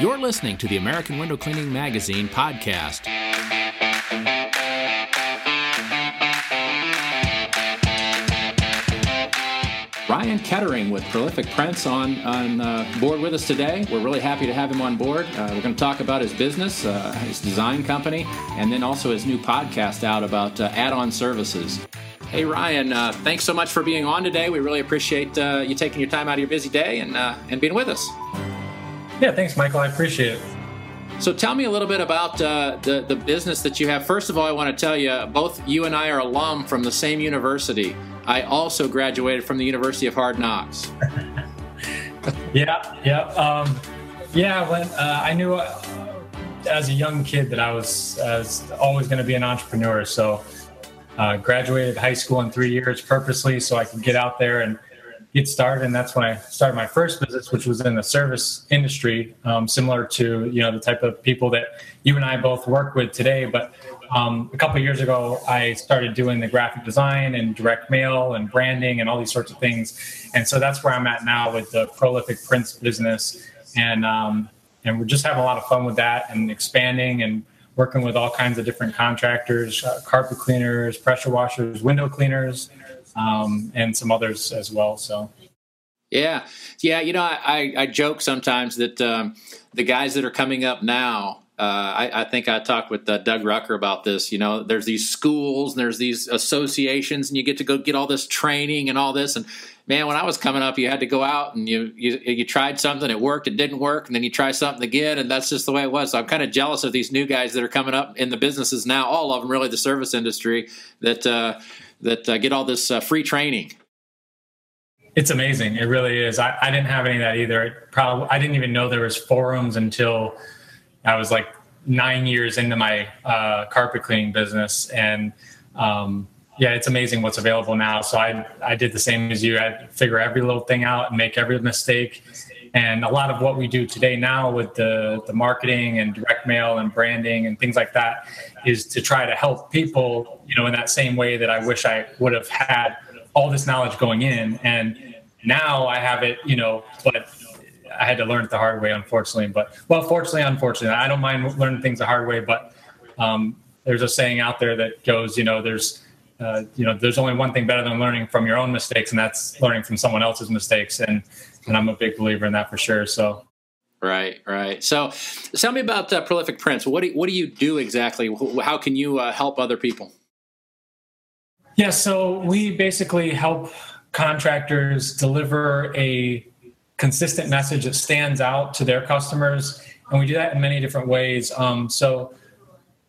You're listening to the American Window Cleaning Magazine podcast. Ryan Kettering with Prolific Prints on on uh, board with us today. We're really happy to have him on board. Uh, we're going to talk about his business, uh, his design company, and then also his new podcast out about uh, add-on services. Hey Ryan, uh, thanks so much for being on today. We really appreciate uh, you taking your time out of your busy day and and being with us. Yeah, thanks, Michael. I appreciate it. So tell me a little bit about uh, the the business that you have. First of all, I want to tell you both you and I are alum from the same university. I also graduated from the University of Hard Knocks. yeah, yeah, um, yeah. When uh, I knew uh, as a young kid that I was, was always going to be an entrepreneur, so uh, graduated high school in three years purposely so I could get out there and get started. And that's when I started my first business, which was in the service industry, um, similar to you know the type of people that you and I both work with today. But um, a couple years ago, I started doing the graphic design and direct mail and branding and all these sorts of things. And so that's where I'm at now with the prolific prints business. And um, and we're just having a lot of fun with that and expanding and working with all kinds of different contractors, uh, carpet cleaners, pressure washers, window cleaners, um, and some others as well. So. Yeah, yeah. You know, I, I joke sometimes that um, the guys that are coming up now. Uh, I, I, think I talked with uh, Doug Rucker about this. You know, there's these schools and there's these associations, and you get to go get all this training and all this. And man, when I was coming up, you had to go out and you you, you tried something, it worked, it didn't work, and then you try something again, and that's just the way it was. So I'm kind of jealous of these new guys that are coming up in the businesses now. All of them, really, the service industry that uh, that uh, get all this uh, free training. It's amazing. It really is. I, I didn't have any of that either. It probably I didn't even know there was forums until I was like nine years into my uh, carpet cleaning business, and um, yeah, it's amazing what's available now. So I I did the same as you. I figure every little thing out and make every mistake. And a lot of what we do today now with the, the marketing and direct mail and branding and things like that is to try to help people, you know, in that same way that I wish I would have had all this knowledge going in. And now I have it, you know, but I had to learn it the hard way, unfortunately. But well, fortunately, unfortunately, I don't mind learning things the hard way. But um, there's a saying out there that goes, you know, there's uh, you know, there's only one thing better than learning from your own mistakes, and that's learning from someone else's mistakes. And and I'm a big believer in that for sure. So. Right, right. So, tell me about uh, Prolific Prints. What do what do you do exactly? How can you uh, help other people? Yeah, so we basically help contractors deliver a consistent message that stands out to their customers, and we do that in many different ways. Um, so,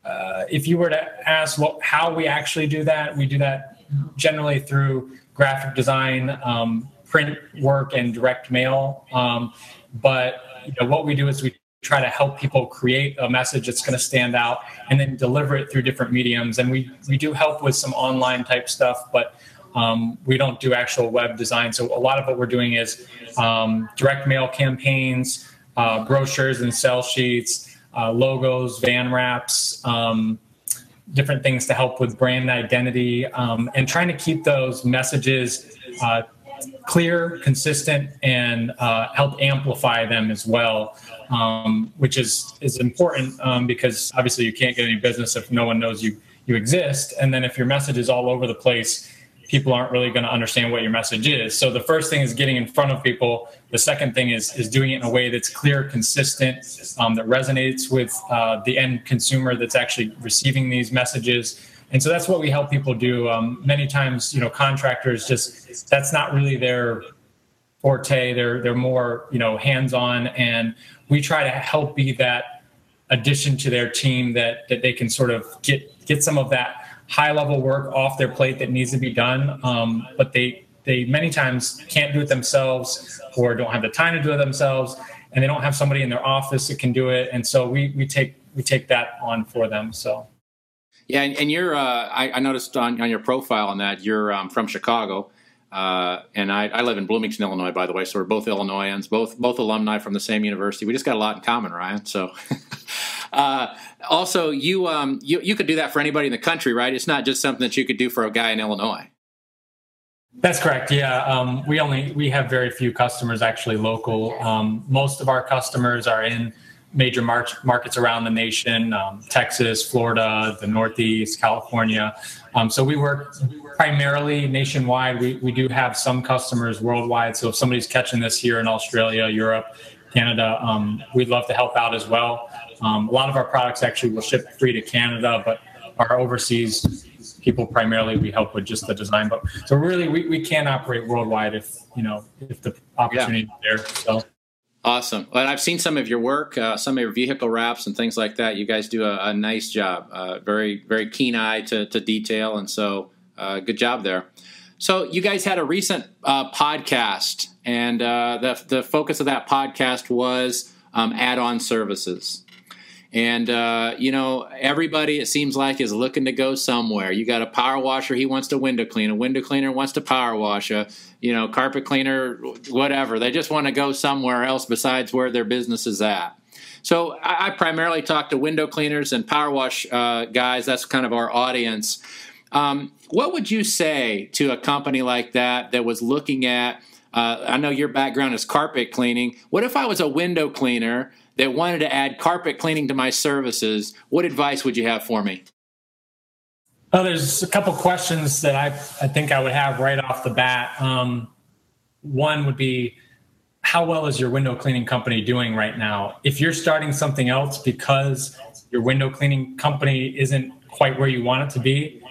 uh, if you were to ask what how we actually do that, we do that generally through graphic design, um, print work and direct mail. Um, but you know, what we do is we try to help people create a message that's going to stand out and then deliver it through different mediums. And we, we do help with some online type stuff, but um, we don't do actual web design. So a lot of what we're doing is um, direct mail campaigns, uh, brochures and sell sheets, uh, logos, van wraps, um, different things to help with brand identity, um, and trying to keep those messages uh, clear, consistent, and uh, help amplify them as well, um, which is is important um, because obviously you can't get any business if no one knows you you exist, and then if your message is all over the place. People aren't really going to understand what your message is. So the first thing is getting in front of people. The second thing is is doing it in a way that's clear, consistent, um, that resonates with uh, the end consumer that's actually receiving these messages and so that's what we help people do. Um, many times you know contractors just that's not really their forte. They're they're more you know hands on and we try to help be that addition to their team that that they can sort of get get some of that high level work off their plate that needs to be done. Um, but they they many times can't do it themselves or don't have the time to do it themselves. And they don't have somebody in their office that can do it. And so we we take we take that on for them. So yeah, and, and you're. Uh, I, I, noticed on, on your profile on that you're um, from Chicago, uh, and I, I, live in Bloomington, Illinois. By the way, so we're both Illinoisans, both both alumni from the same university. We just got a lot in common, Ryan. So, uh, also, you um, you you could do that for anybody in the country, right? It's not just something that you could do for a guy in Illinois. That's correct. Yeah, um, we only we have very few customers actually local. Um, most of our customers are in major mar- markets around the nation um, Texas, Florida, the Northeast, California. Um, so we work primarily nationwide. We, we do have some customers worldwide. So if somebody's catching this here in Australia, Europe, Canada, um, we'd love to help out as well. Um, a lot of our products actually will ship free to Canada, but our overseas people primarily we help with just the design. But so really, we, we can operate worldwide if you know if the opportunity yeah. is there. So. Awesome. Well, I've seen some of your work, uh, some of your vehicle wraps and things like that. You guys do a, a nice job. Uh, very, very keen eye to, to detail, and so uh, good job there. So you guys had a recent uh, podcast, and uh, the the focus of that podcast was um, add-on services. And uh, you know, everybody it seems like is looking to go somewhere. You got a power washer, he wants to window clean. A window cleaner wants to power wash. A you know, carpet cleaner, whatever. They just want to go somewhere else besides where their business is at. So I, I primarily talk to window cleaners and power wash uh, guys. That's kind of our audience. Um, what would you say to a company like that that was looking at? Uh, I know your background is carpet cleaning. What if I was a window cleaner that wanted to add carpet cleaning to my services, what advice would you have for me? Well, there's a couple questions that I, I think I would have right off the bat. Um, one would be, how well is your window cleaning company doing right now? If you're starting something else because your window cleaning company isn't quite where you want it to be,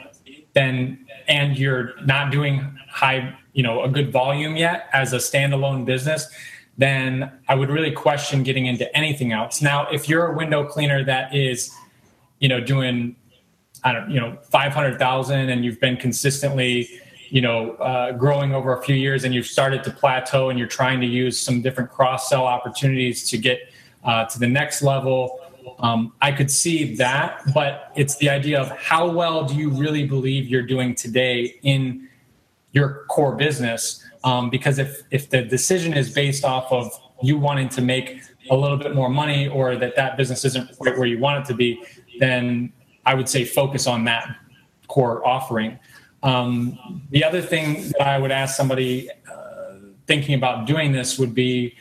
then and you're not doing high, you know, a good volume yet as a standalone business, then I would really question getting into anything else. Now, if you're a window cleaner that is, you know, doing, I don't, you know, five hundred thousand, and you've been consistently, you know, uh, growing over a few years, and you've started to plateau, and you're trying to use some different cross sell opportunities to get uh, to the next level. Um, I could see that, but it's the idea of how well do you really believe you're doing today in your core business um, because if if the decision is based off of you wanting to make a little bit more money or that that business isn't quite where you want it to be, then I would say focus on that core offering. Um, the other thing that I would ask somebody uh, thinking about doing this would be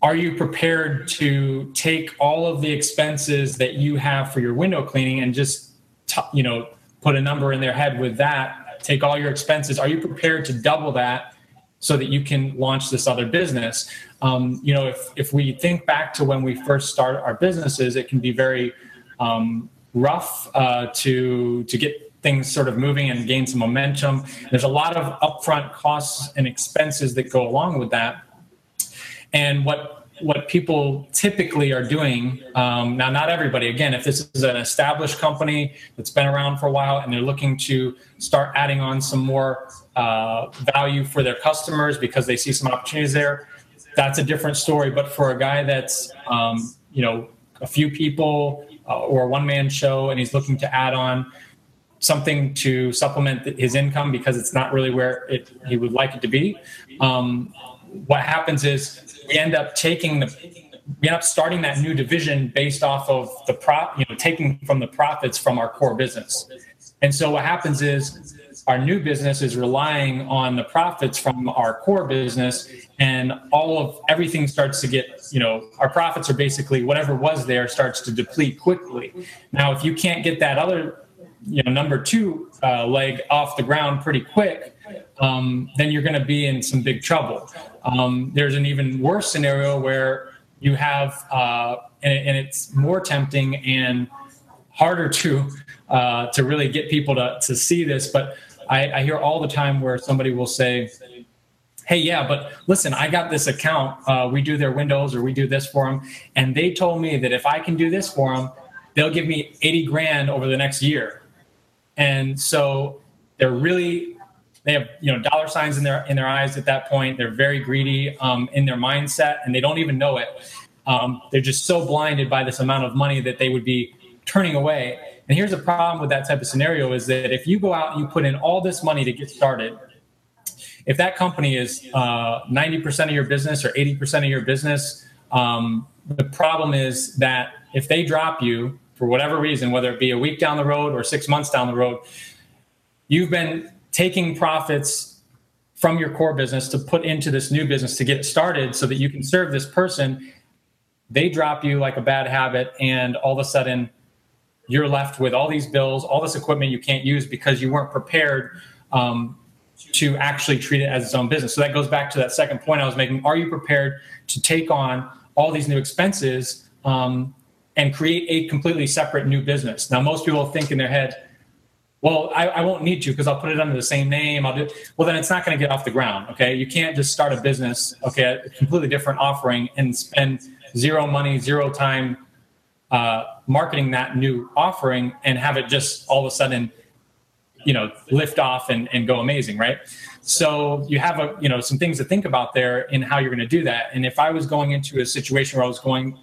are you prepared to take all of the expenses that you have for your window cleaning and just t- you know put a number in their head with that take all your expenses are you prepared to double that so that you can launch this other business. Um, you know, if if we think back to when we first start our businesses, it can be very um, rough uh, to to get things sort of moving and gain some momentum. There's a lot of upfront costs and expenses that go along with that. And what what people typically are doing um, now not everybody. Again if this is an established company that's been around for a while and they're looking to start adding on some more uh, value for their customers because they see some opportunities there that's a different story. But for a guy that's um, you know a few people uh, or a one man show and he's looking to add on something to supplement his income because it's not really where it, he would like it to be um, what happens is we end up taking the we end up starting that new division based off of the prop, you know, taking from the profits from our core business. And so what happens is our new business is relying on the profits from our core business and all of everything starts to get, you know, our profits are basically whatever was there starts to deplete quickly. Now, if you can't get that other, you know, number two uh, leg off the ground pretty quick, um, then you're going to be in some big trouble. Um, there's an even worse scenario where you have, uh, and, and, it's more tempting and harder to uh, to really get people to to see this. But I, I, hear all the time where somebody will say, "Hey, yeah, but listen, I got this account. Uh, we do their windows or we do this for them, and they told me that if I can do this for them, they'll give me eighty grand over the next year." And so they're really they have you know dollar signs in their in their eyes at that point. They're very greedy um, in their mindset, and they don't even know it. Um, they're just so blinded by this amount of money that they would be turning away. And here's the problem with that type of scenario: is that if you go out and you put in all this money to get started, if that company is uh, 90% of your business or 80% of your business, um, the problem is that if they drop you for whatever reason, whether it be a week down the road or six months down the road, you've been taking profits from your core business to put into this new business to get started so that you can serve this person they drop you like a bad habit, and all of a sudden you're left with all these bills, all this equipment you can't use because you weren't prepared um, to actually treat it as its own business. So that goes back to that second point I was making. Are you prepared to take on all these new expenses um, and create a completely separate new business? Now, most people think in their head, well, I, I won't need to because I'll put it under the same name. I'll do well. Then it's not going to get off the ground. Okay, you can't just start a business. Okay, a completely different offering and spend zero money, zero time uh, marketing that new offering and have it just all of a sudden you know lift off and, and go amazing right so you have a you know some things to think about there in how you're going to do that and if i was going into a situation where i was going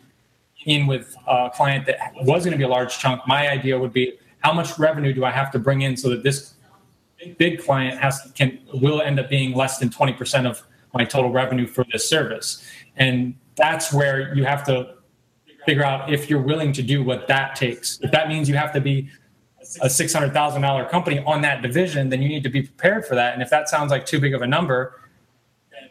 in with a client that was going to be a large chunk my idea would be how much revenue do i have to bring in so that this big client has can will end up being less than 20% of my total revenue for this service and that's where you have to figure out if you're willing to do what that takes if that means you have to be a six hundred thousand dollar company on that division, then you need to be prepared for that. And if that sounds like too big of a number,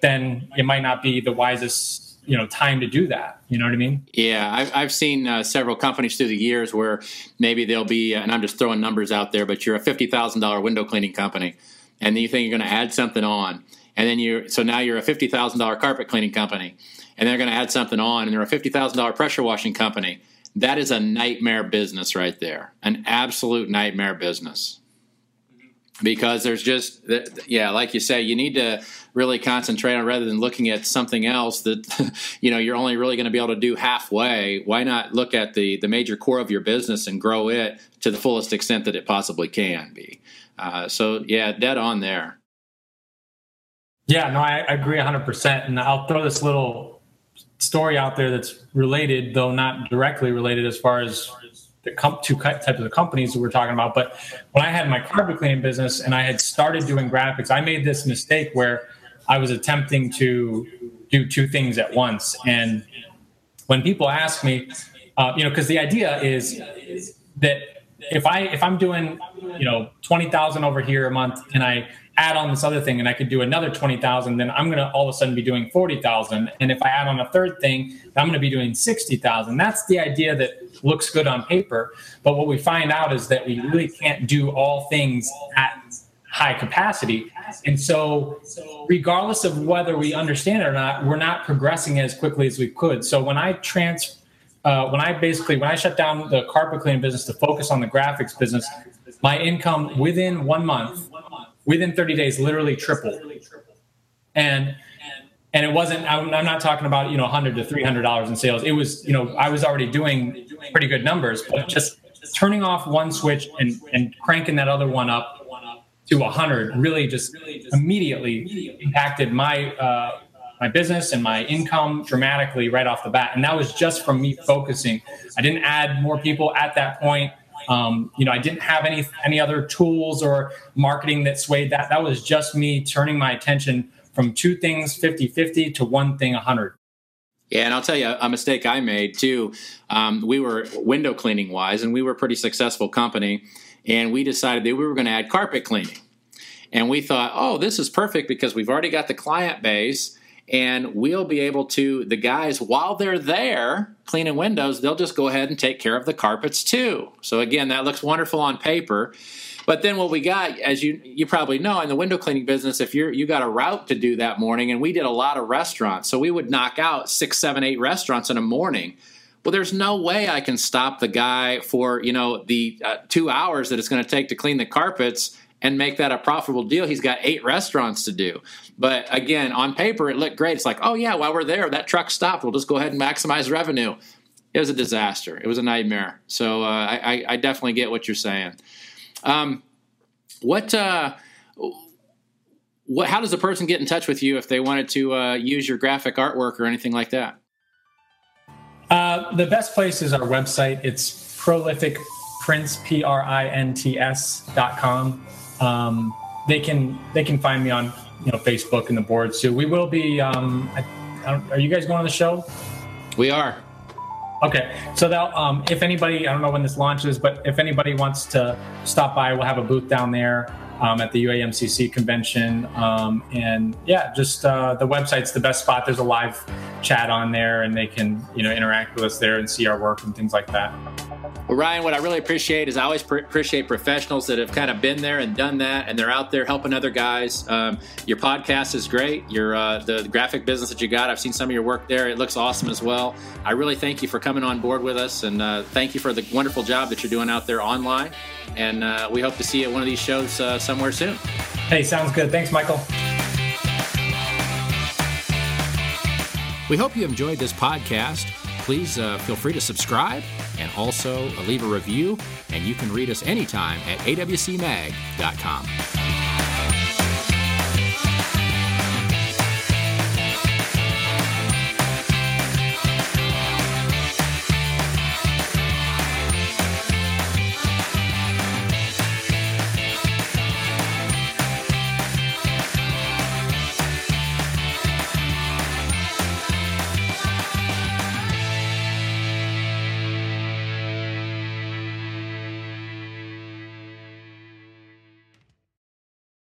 then it might not be the wisest you know time to do that. You know what i mean? Yeah i've, I've seen uh, several companies through the years where maybe they'll be and i'm just throwing numbers out there but you're a $50000 window cleaning company and then you think you're going to add something on and then you so now you're a $50000 carpet cleaning company and they're going to add something on and they're a $50000 pressure washing company. That is a nightmare business right there, an absolute nightmare business. Because there's just, yeah, like you say, you need to really concentrate on rather than looking at something else that, you know, you're only really going to be able to do halfway. Why not look at the the major core of your business and grow it to the fullest extent that it possibly can be? Uh, so yeah, dead on there. Yeah, no, I, I agree 100%. And I'll throw this little story out there that's related, though not directly related as far as the com- two types of companies that we're talking about. But when I had my carpet cleaning business and I had started doing graphics, I made this mistake where I was attempting to do two things at once. And when people ask me, uh, you know, because the idea is that if I if I'm doing you know twenty thousand over here a month and I add on this other thing and I could do another 20,000, then I'm going to all of a sudden be doing 40,000. And if I add on a third thing, I'm going to be doing 60,000. That's the idea that looks good on paper. But what we find out is that we really can't do all things at high capacity. And so, regardless of whether we understand it or not, we're not progressing as quickly as we could. So, when I trans, uh, when I basically when I shut down the carpet cleaning business to focus on the graphics business, my income within one month within 30 days literally tripled. And and it wasn't i'm, not talking about you know 100 to 300 dollars in sales. It was you know i was already doing pretty good numbers but just turning off one switch and and cranking that other one up to 100 really just immediately impacted my uh, my business and my income dramatically right off the bat. And that was just from me focusing. I didn't add more people at that point um, you know, I didn't have any any other tools or marketing that swayed that. That was just me turning my attention from two things 50-50 to one thing 100. Yeah, and I'll tell you a mistake I made too. Um, we were window cleaning wise, and we were a pretty successful company, and we decided that we were going to add carpet cleaning. And we thought, oh, this is perfect because we've already got the client base and we'll be able to the guys while they're there cleaning windows they'll just go ahead and take care of the carpets too. So again that looks wonderful on paper. But then what we got as you you probably know in the window cleaning business if you're you got a route to do that morning and we did a lot of restaurants. So we would knock out six seven eight restaurants in a morning. Well there's no way i can stop the guy for you know the uh, two hours that it's going to take to clean the carpets and make that a profitable deal. He's got eight restaurants to do. But again, on paper, it looked great. It's like, oh, yeah, while we're there, that truck stopped. We'll just go ahead and maximize revenue. It was a disaster. It was a nightmare. So uh, I, I, definitely get what you're saying. Um, what, uh, what, how does a person get in touch with you if they wanted to uh, use your graphic artwork or anything like that? Uh, the best place is our website. It's prolific p r i n t s dot com um, they can they can find me on you know Facebook and the boards too. We will be. Um, I, I are you guys going on the show? We are. Okay, so that um, if anybody, I don't know when this launches, but if anybody wants to stop by, we'll have a booth down there um, at the UAMCC convention. Um, and yeah, just uh, the website's the best spot. There's a live chat on there and they can you know interact with us there and see our work and things like that. Well, Ryan, what I really appreciate is I always pr- appreciate professionals that have kind of been there and done that, and they're out there helping other guys. Um, your podcast is great. Your uh, the graphic business that you got, I've seen some of your work there. It looks awesome as well. I really thank you for coming on board with us, and uh, thank you for the wonderful job that you're doing out there online. And uh, we hope to see you at one of these shows uh, somewhere soon. Hey, sounds good. Thanks, Michael. We hope you enjoyed this podcast. Please uh, feel free to subscribe and also leave a review. And you can read us anytime at awcmag.com.